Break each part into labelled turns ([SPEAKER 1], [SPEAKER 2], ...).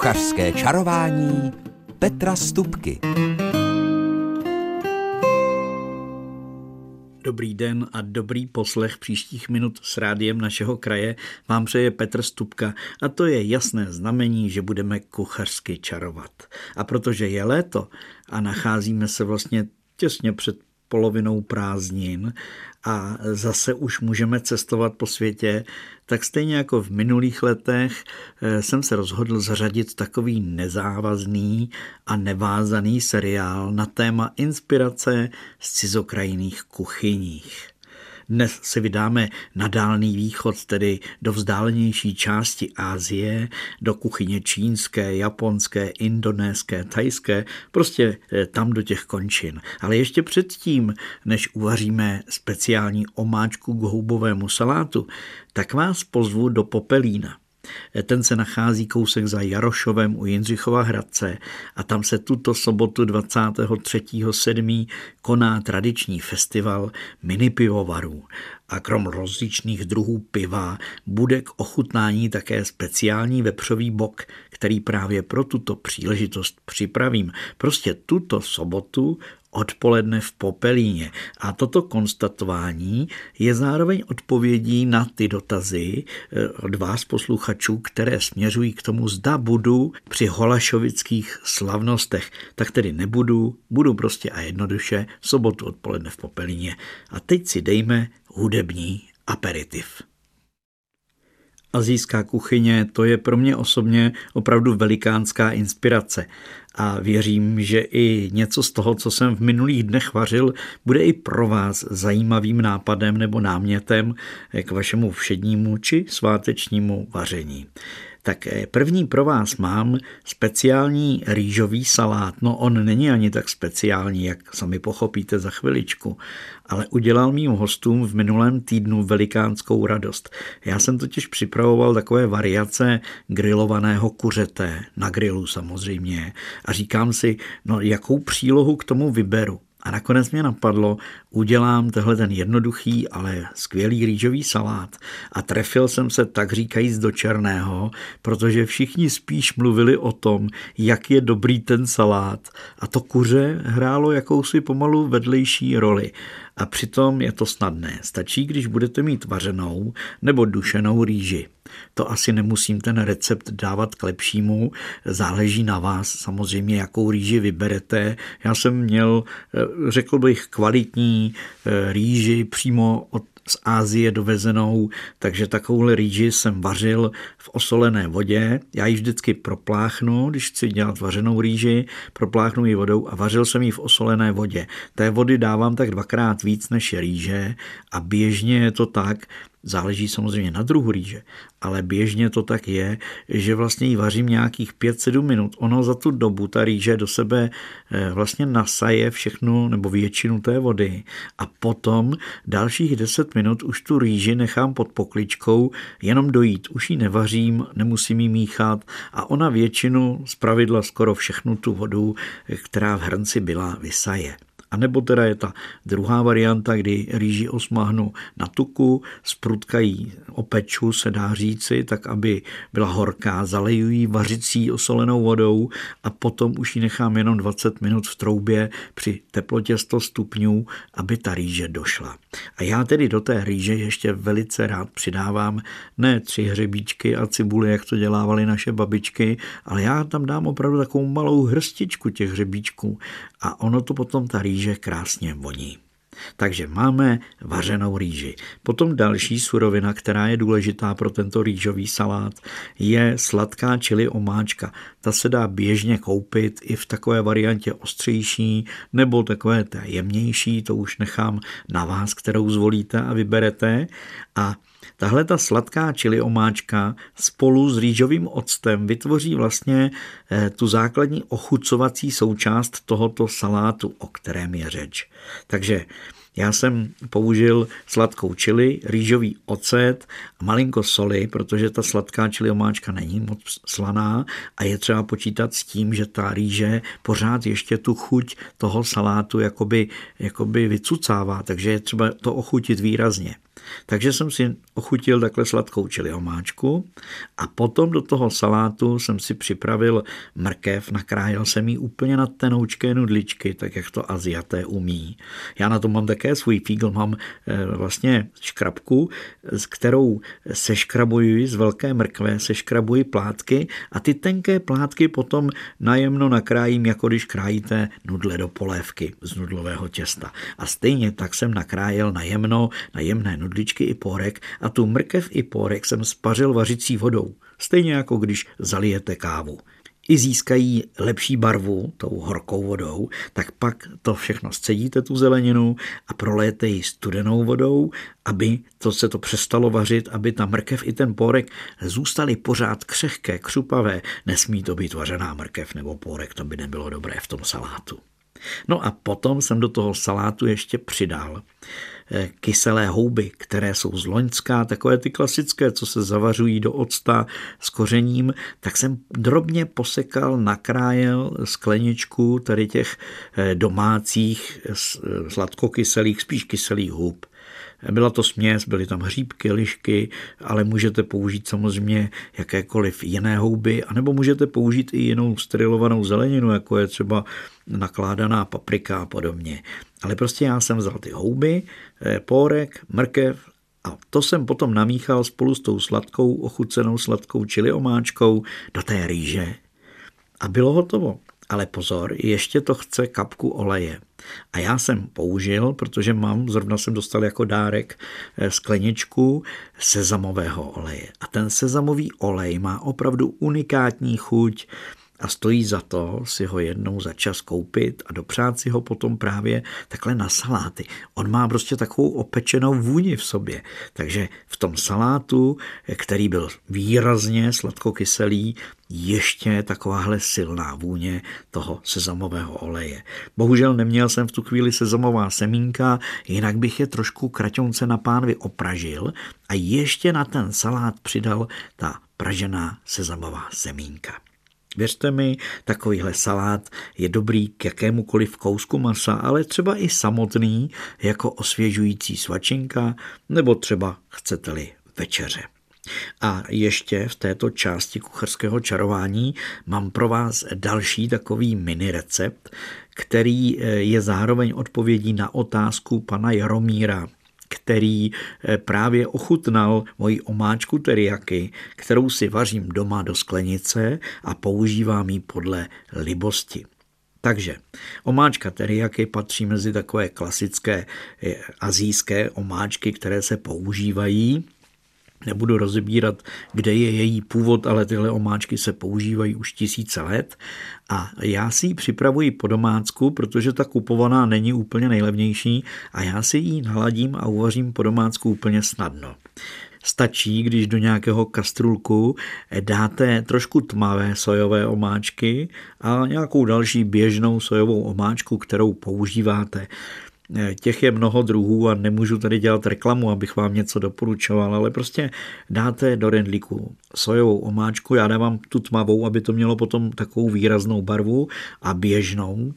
[SPEAKER 1] Kuchařské čarování Petra Stupky.
[SPEAKER 2] Dobrý den a dobrý poslech příštích minut s rádiem našeho kraje vám přeje Petr Stupka a to je jasné znamení, že budeme kuchařsky čarovat. A protože je léto a nacházíme se vlastně těsně před polovinou prázdnin a zase už můžeme cestovat po světě, tak stejně jako v minulých letech eh, jsem se rozhodl zařadit takový nezávazný a nevázaný seriál na téma inspirace z cizokrajných kuchyních. Dnes se vydáme na Dálný východ, tedy do vzdálenější části Asie, do kuchyně čínské, japonské, indonéské, thajské, prostě eh, tam do těch končin. Ale ještě předtím, než uvaříme speciální omáčku k houbovému salátu, tak vás pozvu do Popelína. Ten se nachází kousek za Jarošovem u Jindřichova Hradce a tam se tuto sobotu 23.7. koná tradiční festival mini pivovarů. A krom rozličných druhů piva bude k ochutnání také speciální vepřový bok, který právě pro tuto příležitost připravím. Prostě tuto sobotu odpoledne v Popelíně. A toto konstatování je zároveň odpovědí na ty dotazy eh, od vás posluchačů, které směřují k tomu, zda budu při holašovických slavnostech. Tak tedy nebudu, budu prostě a jednoduše sobotu odpoledne v Popelíně. A teď si dejme hudební aperitiv. Azijská kuchyně, to je pro mě osobně opravdu velikánská inspirace a věřím, že i něco z toho, co jsem v minulých dnech vařil, bude i pro vás zajímavým nápadem nebo námětem k vašemu všednímu či svátečnímu vaření. Tak první pro vás mám speciální rýžový salát. No on není ani tak speciální, jak sami pochopíte za chviličku, ale udělal mým hostům v minulém týdnu velikánskou radost. Já jsem totiž připravoval takové variace grilovaného kuřete, na grilu samozřejmě, a říkám si, no jakou přílohu k tomu vyberu. A nakonec mě napadlo, udělám tehle ten jednoduchý, ale skvělý rýžový salát. A trefil jsem se tak říkajíc do černého, protože všichni spíš mluvili o tom, jak je dobrý ten salát. A to kuře hrálo jakousi pomalu vedlejší roli. A přitom je to snadné. Stačí, když budete mít vařenou nebo dušenou rýži. To asi nemusím ten recept dávat k lepšímu, záleží na vás samozřejmě, jakou rýži vyberete. Já jsem měl, eh, řekl bych, kvalitní eh, rýži přímo od z Ázie dovezenou, takže takovouhle rýži jsem vařil v osolené vodě. Já ji vždycky propláchnu, když chci dělat vařenou rýži, propláchnu ji vodou a vařil jsem ji v osolené vodě. Té vody dávám tak dvakrát víc než rýže a běžně je to tak, Záleží samozřejmě na druhu rýže, ale běžně to tak je, že vlastně ji vařím nějakých 5-7 minut. Ono za tu dobu ta rýže do sebe eh, vlastně nasaje všechnu nebo většinu té vody a potom dalších 10 minut už tu rýži nechám pod pokličkou jenom dojít. Už ji nevařím, nemusím ji míchat a ona většinu, z pravidla skoro všechnu tu vodu, eh, která v hrnci byla, vysaje. A nebo teda je ta druhá varianta, kdy rýži osmahnu na tuku, sprutkají opeču, se dá říci, tak aby byla horká, zalejují vařicí osolenou vodou a potom už ji nechám jenom 20 minut v troubě při teplotě 100 stupňů, aby ta rýže došla. A já tedy do té rýže ještě velice rád přidávám ne tři hřebíčky a cibuli, jak to dělávaly naše babičky, ale já tam dám opravdu takovou malou hrstičku těch hřebíčků a ono to potom ta rýže krásně voní. Takže máme vařenou rýži. Potom další surovina, která je důležitá pro tento rýžový salát, je sladká čili omáčka. Ta se dá běžně koupit i v takové variantě ostřejší nebo takové té jemnější, to už nechám na vás, kterou zvolíte a vyberete. A Tahle ta sladká čili omáčka spolu s rýžovým octem vytvoří vlastně eh, tu základní ochucovací součást tohoto salátu, o kterém je řeč. Takže já jsem použil sladkou čili, rýžový ocet a malinko soli, protože ta sladká čili omáčka není moc slaná a je třeba počítat s tím, že ta rýže pořád ještě tu chuť toho salátu jakoby, jakoby vycucává, takže je třeba to ochutit výrazně. Takže jsem si ochutil takhle sladkou čili omáčku a potom do toho salátu jsem si připravil mrkev, nakrájel jsem ji úplně na tenoučké nudličky, tak jak to Aziaté umí. Já na to mám také svůj fígl, mám eh, vlastně škrabku, s kterou seškrabuji z velké mrkve, seškrabuji plátky a ty tenké plátky potom najemno nakrájím, jako když krájíte nudle do polévky z nudlového těsta. A stejně tak jsem nakrájel na jemno, na nudličky i pórek a tu mrkev i pórek jsem spařil vařicí vodou, stejně jako když zalijete kávu i získají lepší barvu tou horkou vodou, tak pak to všechno scedíte tu zeleninu a prolejete ji studenou vodou, aby to se to přestalo vařit, aby ta mrkev i ten pórek zůstaly pořád křehké, křupavé. Nesmí to být vařená mrkev nebo pórek, to by nebylo dobré v tom salátu. No a potom jsem do toho salátu ještě přidal kyselé houby, které jsou z Loňska, takové ty klasické, co se zavařují do octa s kořením, tak jsem drobně posekal, nakrájel skleničku tady těch eh, domácích eh, sladkokyselých, spíš kyselých hub. Byla to směs, byly tam hříbky, lišky, ale můžete použít samozřejmě jakékoliv jiné houby, anebo můžete použít i jinou sterilovanou zeleninu, jako je třeba nakládaná paprika a podobně. Ale prostě já jsem vzal ty houby, eh, pórek, mrkev, a to jsem potom namíchal spolu s tou sladkou, ochucenou sladkou čili omáčkou do té rýže. A bylo hotovo. Ale pozor, ještě to chce kapku oleje. A já jsem použil, protože mám, zrovna jsem dostal jako dárek eh, skleničku sezamového oleje. A ten sezamový olej má opravdu unikátní chuť, a stojí za to si ho jednou za čas koupit a dopřát si ho potom právě takhle na saláty. On má prostě takovou opečenou vůni v sobě. Takže v tom salátu, který byl výrazně sladkokyselý, ještě takováhle silná vůně toho sezamového oleje. Bohužel neměl jsem v tu chvíli sezamová semínka, jinak bych je trošku kraťonce na pánvi opražil a ještě na ten salát přidal ta pražená sezamová semínka. Věřte mi, takovýhle salát je dobrý k jakémukoliv kousku masa, ale třeba i samotný jako osvěžující svačinka nebo třeba chcete-li večeře. A ještě v této části kucharského čarování mám pro vás další takový mini recept, který eh, je zároveň odpovědí na otázku pana Jaromíra který eh, právě ochutnal moji omáčku teriaky, kterou si vařím doma do sklenice a používám ji podle libosti. Takže omáčka teriaky patří mezi takové klasické eh, azijské omáčky, které se používají Nebudu rozebírat, kde je její původ, ale tyhle omáčky se používají už tisíce let a já si ji připravuji po domácku, protože ta kupovaná není úplně nejlevnější a já si ji naladím a uvařím po domácku úplně snadno. Stačí, když do nějakého kastrulku dáte trošku tmavé sojové omáčky a nějakou další běžnou sojovou omáčku, kterou používáte. Eh, těch je mnoho druhů a nemůžu tady dělat reklamu, abych vám něco doporučoval, ale prostě dáte do rendlíku sojovou omáčku, já dávám tu tmavou, aby to mělo potom takovou výraznou barvu a běžnou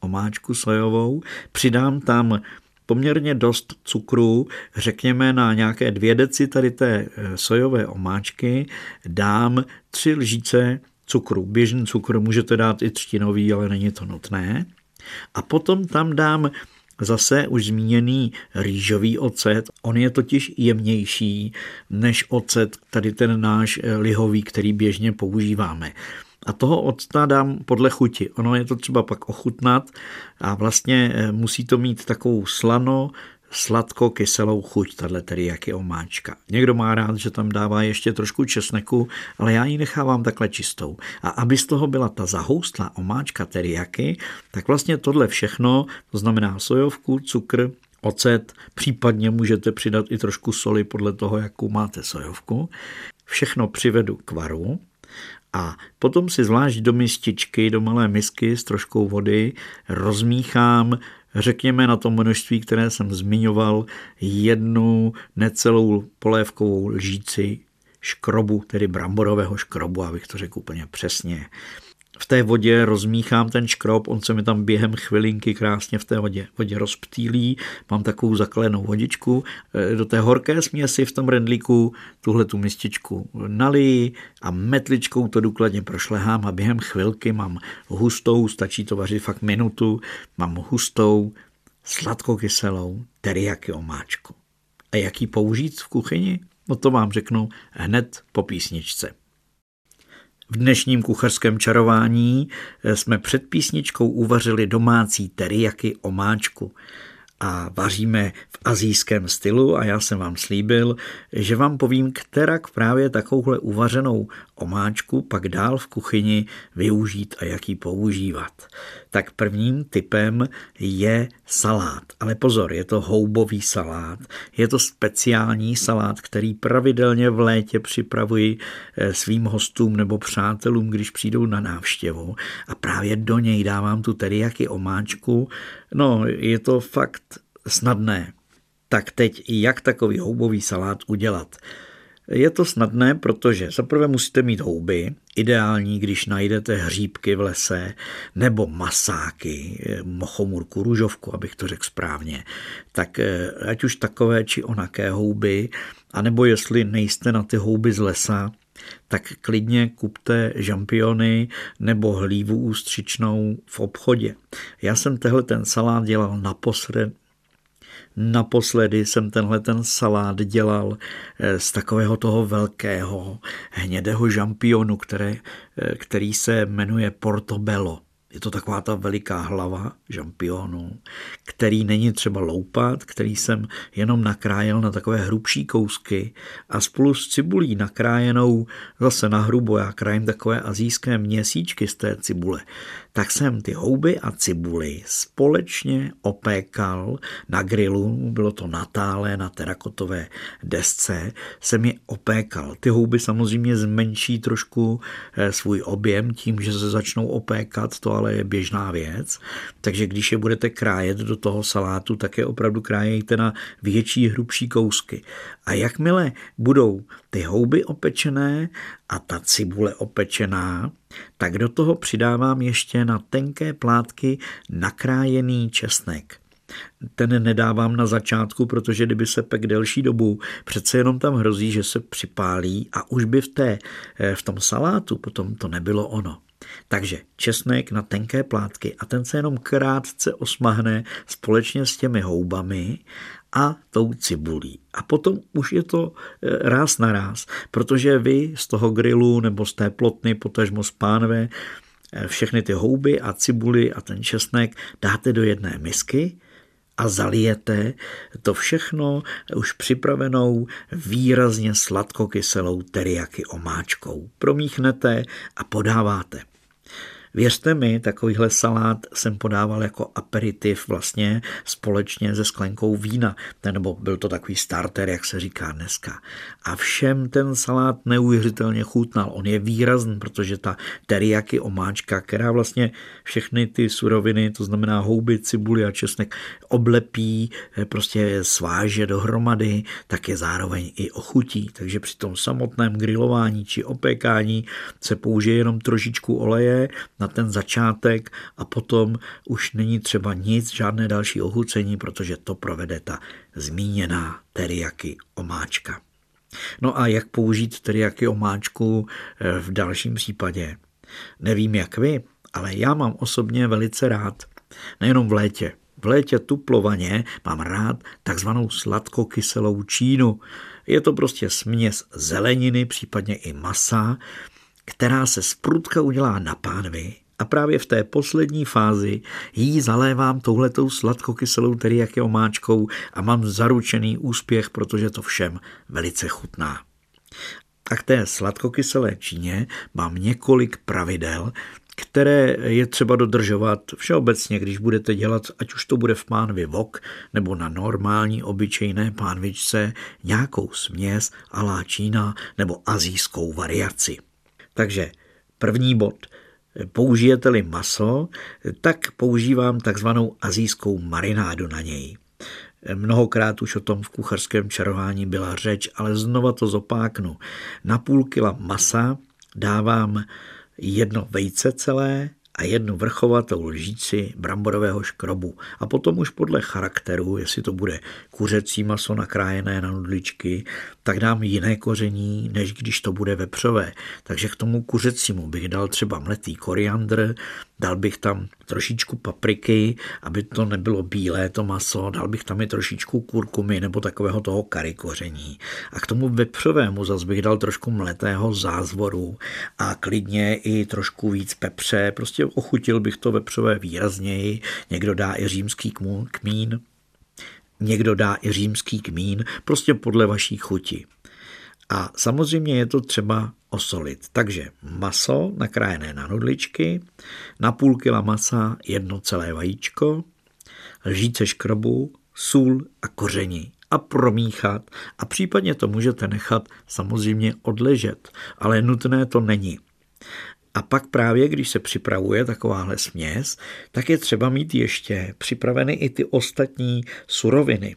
[SPEAKER 2] omáčku sojovou. Přidám tam poměrně dost cukru, řekněme na nějaké dvě deci tady té eh, sojové omáčky, dám tři lžíce cukru. Běžný cukr můžete dát i třtinový, ale není to nutné. A potom tam dám Zase už zmíněný rýžový ocet, on je totiž jemnější než ocet, tady ten náš eh, lihový, který běžně používáme. A toho octa dám podle chuti. Ono je to třeba pak ochutnat a vlastně eh, musí to mít takovou slano, sladko-kyselou chuť, tahle teriyaki omáčka. Někdo má rád, že tam dává ještě trošku česneku, ale já ji nechávám takhle čistou. A aby z toho byla ta zahoustlá omáčka teriyaki, tak vlastně tohle všechno, to znamená sojovku, cukr, ocet, případně můžete přidat i trošku soli podle toho, jakou máte sojovku. Všechno přivedu k varu, a potom si zvlášť do mističky, do malé misky s troškou vody rozmíchám řekněme na to množství, které jsem zmiňoval, jednu necelou polévkovou lžíci škrobu, tedy bramborového škrobu, abych to řekl úplně přesně. V té vodě rozmíchám ten škrob, on se mi tam během chvilinky krásně v té vodě, vodě rozptýlí, mám takovou zakalenou vodičku, eh, do té horké směsi v tom rendlíku tuhle tu mističku naliji a metličkou to důkladně prošlehám a během chvilky mám hustou, stačí to vařit fakt minutu, mám hustou, sladkokyselou teriyaki omáčku. A jaký použít v kuchyni? No to vám řeknu hned po písničce. V dnešním kuchařském čarování eh, jsme před písničkou uvařili domácí teriyaky omáčku a vaříme v azijském stylu a já jsem vám slíbil, že vám povím, kterak právě takovouhle uvařenou omáčku pak dál v kuchyni využít a jak ji používat. Tak prvním typem je salát. Ale pozor, je to houbový salát. Je to speciální salát, který pravidelně v létě připravuji eh, svým hostům nebo přátelům, když přijdou na návštěvu. A právě do něj dávám tu teriyaki omáčku. No, je to fakt snadné. Tak teď, jak takový houbový salát udělat? Je to snadné, protože zaprvé musíte mít houby, ideální, když najdete hříbky v lese, nebo masáky, mochomurku, růžovku, abych to řekl správně. Tak eh, ať už takové či onaké houby, anebo jestli nejste na ty houby z lesa, tak klidně kupte žampiony nebo hlívu ústřičnou v obchodě. Já jsem tehle ten salát dělal naposled Naposledy jsem tenhle ten salát dělal eh, z takového toho velkého hnědého žampionu, které, eh, který se jmenuje Portobello. Je to taková ta veliká hlava žampionu, který není třeba loupat, který jsem jenom nakrájel na takové hrubší kousky a spolu s cibulí nakrájenou zase na hrubo, já krájím takové azijské měsíčky z té cibule, tak jsem ty houby a cibuly společně opékal na grilu, bylo to na tále, na terakotové desce, jsem je opékal. Ty houby samozřejmě zmenší trošku eh, svůj objem tím, že se začnou opékat, to ale je běžná věc. Takže když je budete krájet do toho salátu, tak je opravdu krájejte na větší, hrubší kousky. A jakmile budou ty houby opečené a ta cibule opečená, tak do toho přidávám ještě na tenké plátky nakrájený česnek. Ten nedávám na začátku, protože kdyby se pek delší dobu, přece jenom tam hrozí, že se připálí a už by v, té, eh, v tom salátu potom to nebylo ono. Takže česnek na tenké plátky a ten se jenom krátce osmahne společně s těmi houbami a tou cibulí. A potom už je to e, ráz na ráz, protože vy z toho grilu nebo z té plotny, potažmo z pánve, e, všechny ty houby a cibuly a ten česnek dáte do jedné misky a zalijete to všechno už připravenou výrazně sladkokyselou teriaky omáčkou. Promíchnete a podáváte. Věřte mi, takovýhle salát jsem podával jako aperitiv vlastně společně se sklenkou vína, nebo byl to takový starter, jak se říká dneska. A všem ten salát neuvěřitelně chutnal. On je výrazný, protože ta teriyaki omáčka, která vlastně všechny ty suroviny, to znamená houby, cibuli a česnek, oblepí, eh, prostě sváže dohromady, tak je zároveň i ochutí. Takže při tom samotném grilování či opékání se použije jenom trošičku oleje, na ten začátek a potom už není třeba nic, žádné další ochucení, protože to provede ta zmíněná teriyaki omáčka. No a jak použít teriyaki omáčku eh, v dalším případě? Nevím jak vy, ale já mám osobně velice rád, nejenom v létě, v létě tuplovaně mám rád takzvanou sladkokyselou čínu. Je to prostě směs zeleniny, případně i masa, která se z prudka udělá na pánvi a právě v té poslední fázi jí zalévám touhletou sladkokyselou teriyaki omáčkou a mám zaručený úspěch, protože to všem velice chutná. A k té sladkokyselé číně mám několik pravidel, které je třeba dodržovat všeobecně, když budete dělat, ať už to bude v pánvi vok nebo na normální obyčejné pánvičce, nějakou směs a Čína nebo azijskou variaci. Takže první bod. Použijete-li maso, tak používám takzvanou azijskou marinádu na něj. Mnohokrát už o tom v kucharském čarování byla řeč, ale znova to zopáknu. Na půl kila masa dávám jedno vejce celé, a jednu vrchovatou lžíci bramborového škrobu. A potom už podle charakteru, jestli to bude kuřecí maso nakrájené na nudličky, tak dám jiné koření, než když to bude vepřové. Takže k tomu kuřecímu bych dal třeba mletý koriandr, dal bych tam trošičku papriky, aby to nebylo bílé to maso, dal bych tam i trošičku kurkumy nebo takového toho kary koření. A k tomu vepřovému zase bych dal trošku mletého zázvoru a klidně i trošku víc pepře, prostě ochutil bych to vepřové výrazněji, někdo dá i římský kmín, někdo dá i římský kmín, prostě podle vaší chuti. A samozřejmě je to třeba osolit. Takže maso nakrájené na nudličky, na půl kila masa jedno celé vajíčko, lžíce škrobu, sůl a koření a promíchat a případně to můžete nechat samozřejmě odležet, ale nutné to není. A pak právě, když se připravuje takováhle směs, tak je třeba mít ještě připraveny i ty ostatní suroviny.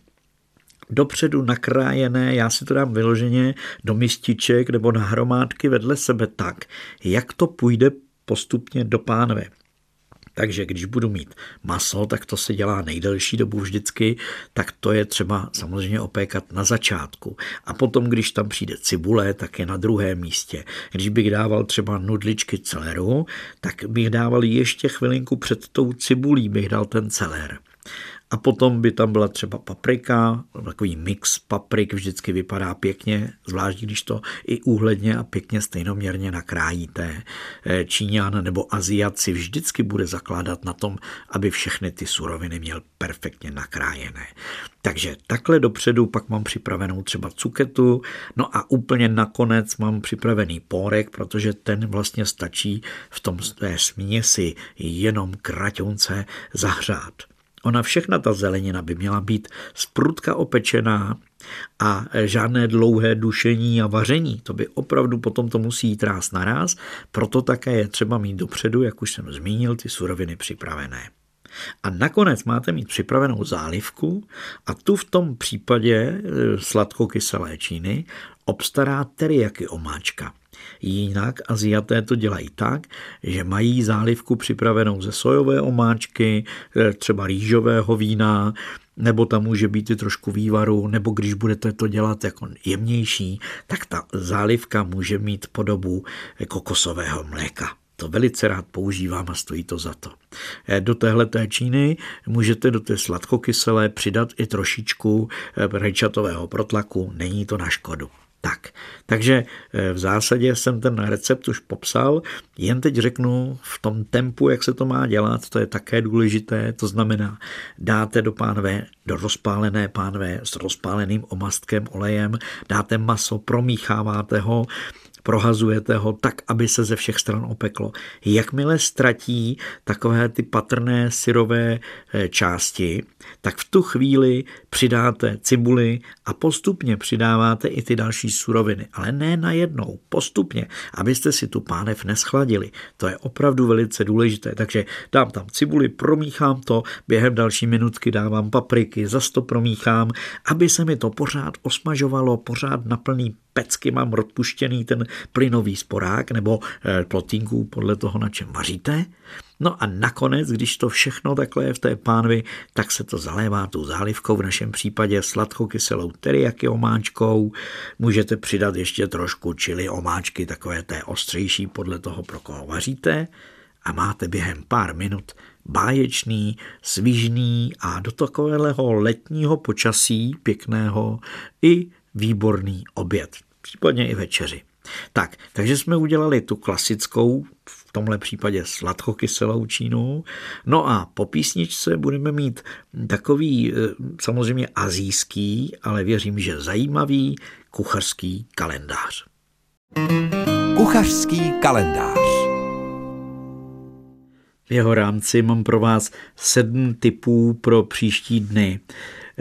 [SPEAKER 2] Dopředu nakrájené, já si to dám vyloženě do mističek nebo na hromádky vedle sebe tak, jak to půjde postupně do pánve. Takže když budu mít maso, tak to se dělá nejdelší dobu vždycky, tak to je třeba samozřejmě opékat na začátku. A potom, když tam přijde cibule, tak je na druhém místě. Když bych dával třeba nudličky celeru, tak bych dával ještě chvilinku před tou cibulí, bych dal ten celer. A potom by tam byla třeba paprika, takový mix paprik vždycky vypadá pěkně, zvlášť když to i úhledně a pěkně stejnoměrně nakrájíte. Eh, Číňan nebo Aziat si vždycky bude zakládat na tom, aby všechny ty suroviny měl perfektně nakrájené. Takže takhle dopředu pak mám připravenou třeba cuketu, no a úplně nakonec mám připravený pórek, protože ten vlastně stačí v tom té směsi jenom kraťonce zahřát. Ona všechna ta zelenina by měla být sprutka opečená a žádné dlouhé dušení a vaření. To by opravdu potom to musí jít ráz na ráz, proto také je třeba mít dopředu, jak už jsem zmínil, ty suroviny připravené. A nakonec máte mít připravenou zálivku a tu v tom případě e, sladkokyselé číny obstará teriyaki omáčka. Jinak Aziaté to dělají tak, že mají zálivku připravenou ze sojové omáčky, eh, třeba rýžového vína, nebo tam může být i trošku vývaru, nebo když budete to dělat jako jemnější, tak ta zálivka může mít podobu kokosového mléka. To velice rád používám a stojí to za to. Eh, do téhle té číny můžete do té sladkokyselé přidat i trošičku rajčatového protlaku, není to na škodu. Tak, takže eh, v zásadě jsem ten recept už popsal, jen teď řeknu v tom tempu, jak se to má dělat, to je také důležité, to znamená, dáte do pánve, do rozpálené pánve s rozpáleným omastkem, olejem, dáte maso, promícháváte ho, prohazujete ho tak, aby se ze všech stran opeklo. Jakmile ztratí takové ty patrné syrové eh, části, tak v tu chvíli přidáte cibuli a postupně přidáváte i ty další suroviny, ale ne najednou, postupně, abyste si tu pánev neschladili. To je opravdu velice důležité, takže dám tam cibuli, promíchám to, během další minutky dávám papriky, zase to promíchám, aby se mi to pořád osmažovalo, pořád na plný pecky mám rozpuštěný ten plynový sporák nebo eh, plotínku podle toho, na čem vaříte. No a nakonec, když to všechno takhle je v té pánvi, tak se to zalévá tou zálivkou, v našem případě sladkokyselou teriyaki omáčkou. Můžete přidat ještě trošku čili omáčky, takové té ostřejší podle toho, pro koho vaříte. A máte během pár minut báječný, svížný a do takového letního počasí pěkného i výborný oběd, případně i večeři. Tak, takže jsme udělali tu klasickou, v tomhle případě sladkokyselou čínu. No a po písničce budeme mít takový eh, samozřejmě azijský, ale věřím, že zajímavý kuchařský kalendář.
[SPEAKER 1] Kuchařský kalendář.
[SPEAKER 2] V jeho rámci mám pro vás sedm typů pro příští dny.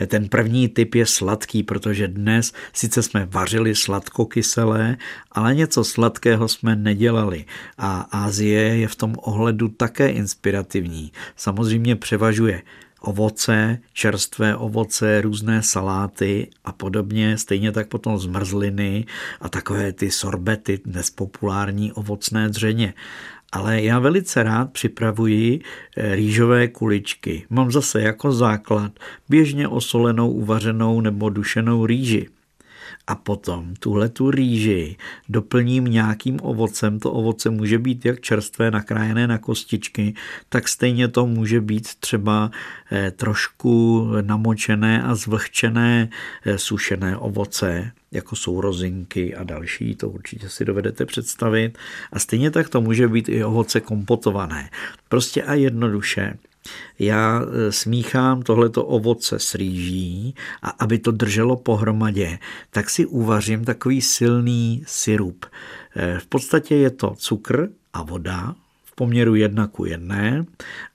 [SPEAKER 2] Ten první typ je sladký, protože dnes sice jsme vařili sladkokyselé, ale něco sladkého jsme nedělali. A Ázie je v tom ohledu také inspirativní. Samozřejmě převažuje ovoce, čerstvé ovoce, různé saláty a podobně, stejně tak potom zmrzliny a takové ty sorbety, dnes populární ovocné dřeně. Ale já velice rád připravuji eh, rýžové kuličky. Mám zase jako základ běžně osolenou, uvařenou nebo dušenou rýži a potom tuhle tu rýži doplním nějakým ovocem. To ovoce může být jak čerstvé, nakrájené na kostičky, tak stejně to může být třeba eh, trošku namočené a zvlhčené eh, sušené ovoce, jako jsou rozinky a další, to určitě si dovedete představit. A stejně tak to může být i ovoce kompotované. Prostě a jednoduše já e, smíchám tohleto ovoce s rýží a aby to drželo pohromadě, tak si uvařím takový silný syrup. E, v podstatě je to cukr a voda v poměru jedna ku jedné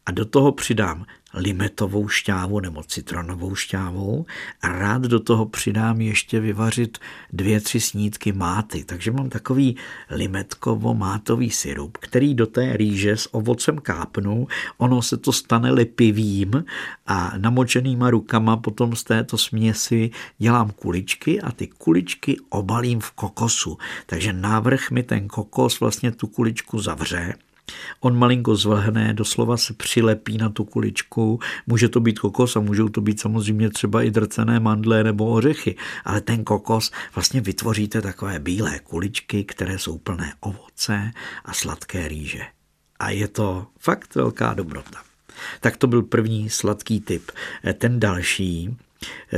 [SPEAKER 2] a do toho přidám limetovou šťávu nebo citronovou šťávou a rád do toho přidám ještě vyvařit dvě, tři snídky máty. Takže mám takový limetkovo-mátový syrup, který do té rýže s ovocem kápnu, ono se to stane lepivým a namočenýma rukama potom z této směsi dělám kuličky a ty kuličky obalím v kokosu. Takže návrh mi ten kokos vlastně tu kuličku zavře On malinko zvlhne, doslova se přilepí na tu kuličku. Může to být kokos a můžou to být samozřejmě třeba i drcené mandle nebo ořechy, ale ten kokos vlastně vytvoříte takové bílé kuličky, které jsou plné ovoce a sladké rýže. A je to fakt velká dobrota. Tak to byl první sladký typ. Ten další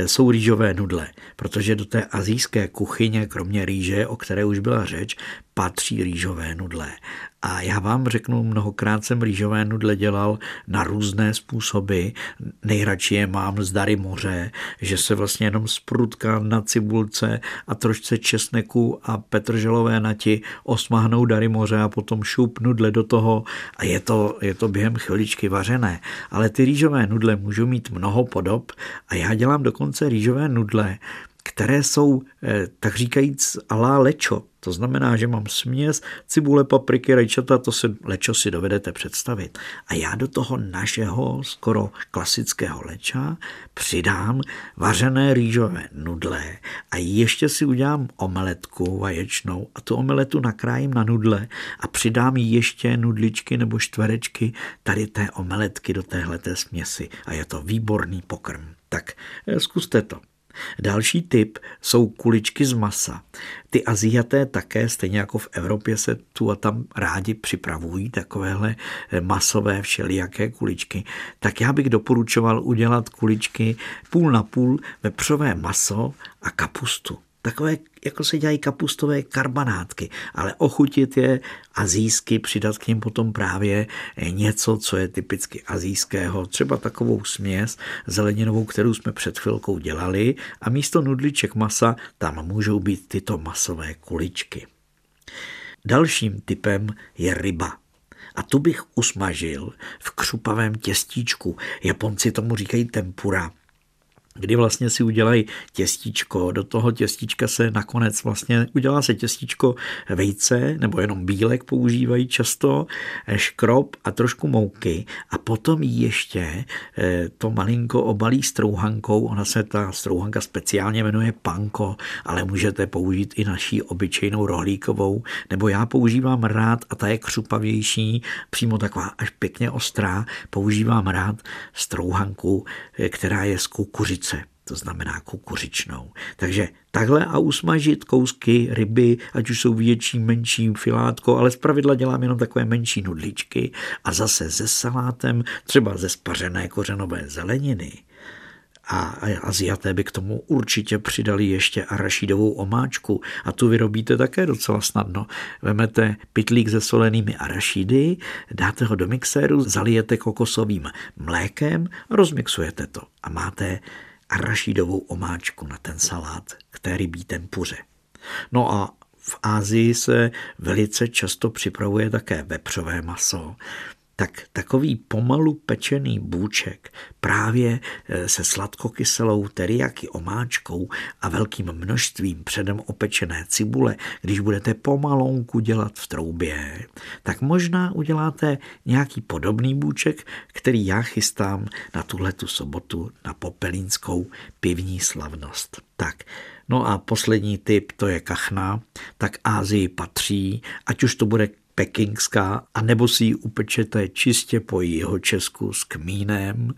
[SPEAKER 2] jsou rýžové nudle, protože do té azijské kuchyně, kromě rýže, o které už byla řeč, patří rýžové nudle. A já vám řeknu, mnohokrát jsem rýžové nudle dělal na různé způsoby. Nejradši je mám z dary moře, že se vlastně jenom sprutka na cibulce a trošce česneku a petrželové nati osmahnou dary moře a potom šup nudle do toho a je to, je to během chviličky vařené. Ale ty rýžové nudle můžou mít mnoho podob a já dělám dokonce rýžové nudle, které jsou, eh, tak říkajíc, alá lečo. To znamená, že mám směs cibule, papriky, rajčata, to se lečo si dovedete představit. A já do toho našeho skoro klasického leča přidám vařené rýžové nudle a ještě si udělám omeletku vaječnou a tu omeletu nakrájím na nudle a přidám ještě nudličky nebo čtverečky tady té omeletky do téhleté směsi a je to výborný pokrm. Tak eh, zkuste to. Další typ jsou kuličky z masa. Ty Aziaté také, stejně jako v Evropě, se tu a tam rádi připravují takovéhle masové všelijaké kuličky. Tak já bych doporučoval udělat kuličky půl na půl vepřové maso a kapustu takové, jako se dělají kapustové karbanátky, ale ochutit je azijsky, přidat k ním potom právě něco, co je typicky azijského, třeba takovou směs zeleninovou, kterou jsme před chvilkou dělali a místo nudliček masa tam můžou být tyto masové kuličky. Dalším typem je ryba. A tu bych usmažil v křupavém těstíčku. Japonci tomu říkají tempura kdy vlastně si udělají těstíčko. Do toho těstíčka se nakonec vlastně udělá se těstíčko vejce, nebo jenom bílek používají často, eh, škrob a trošku mouky a potom ještě eh, to malinko obalí strouhankou. Ona se ta strouhanka speciálně jmenuje panko, ale můžete použít i naší obyčejnou rohlíkovou, nebo já používám rád, a ta je křupavější, přímo taková až pěkně ostrá, používám rád strouhanku, eh, která je z kukuřice to znamená kukuřičnou. Takže takhle a usmažit kousky ryby, ať už jsou větší, menší, filátko, ale zpravidla dělám jenom takové menší nudličky a zase se salátem, třeba ze spařené kořenové zeleniny. A Aziaté by k tomu určitě přidali ještě arašidovou omáčku a tu vyrobíte také docela snadno. Vemete pitlík se solenými arašidy, dáte ho do mixéru, zalijete kokosovým mlékem a rozmixujete to. A máte arašidovou omáčku na ten salát k té rybí tempuře. No a v Ázii se velice často připravuje také vepřové maso. Tak takový pomalu pečený bůček právě eh, se sladkokyselou teriaky omáčkou a velkým množstvím předem opečené cibule, když budete pomalonku dělat v troubě, tak možná uděláte nějaký podobný bůček, který já chystám na tuhle tu sobotu na Popelínskou pivní slavnost. Tak, no a poslední typ, to je kachna, tak Ázii patří, ať už to bude pekingská, anebo si ji upečete čistě po jeho česku s kmínem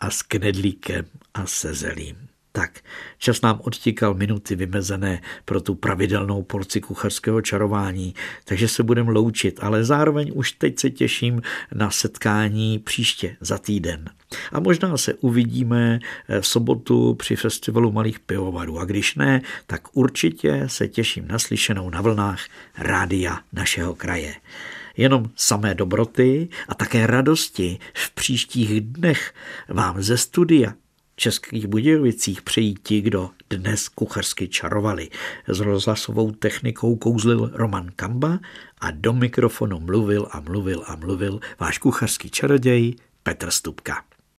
[SPEAKER 2] a s knedlíkem a se zelím. Tak, čas nám odtíkal minuty vymezené pro tu pravidelnou porci kuchařského čarování, takže se budeme loučit, ale zároveň už teď se těším na setkání příště za týden. A možná se uvidíme v sobotu při festivalu malých pivovarů. A když ne, tak určitě se těším na slyšenou na vlnách rádia našeho kraje jenom samé dobroty a také radosti v příštích dnech vám ze studia Českých Budějovicích přejí ti, kdo dnes kuchařsky čarovali. S rozhlasovou technikou kouzlil Roman Kamba a do mikrofonu mluvil a mluvil a mluvil váš kuchařský čaroděj Petr Stupka.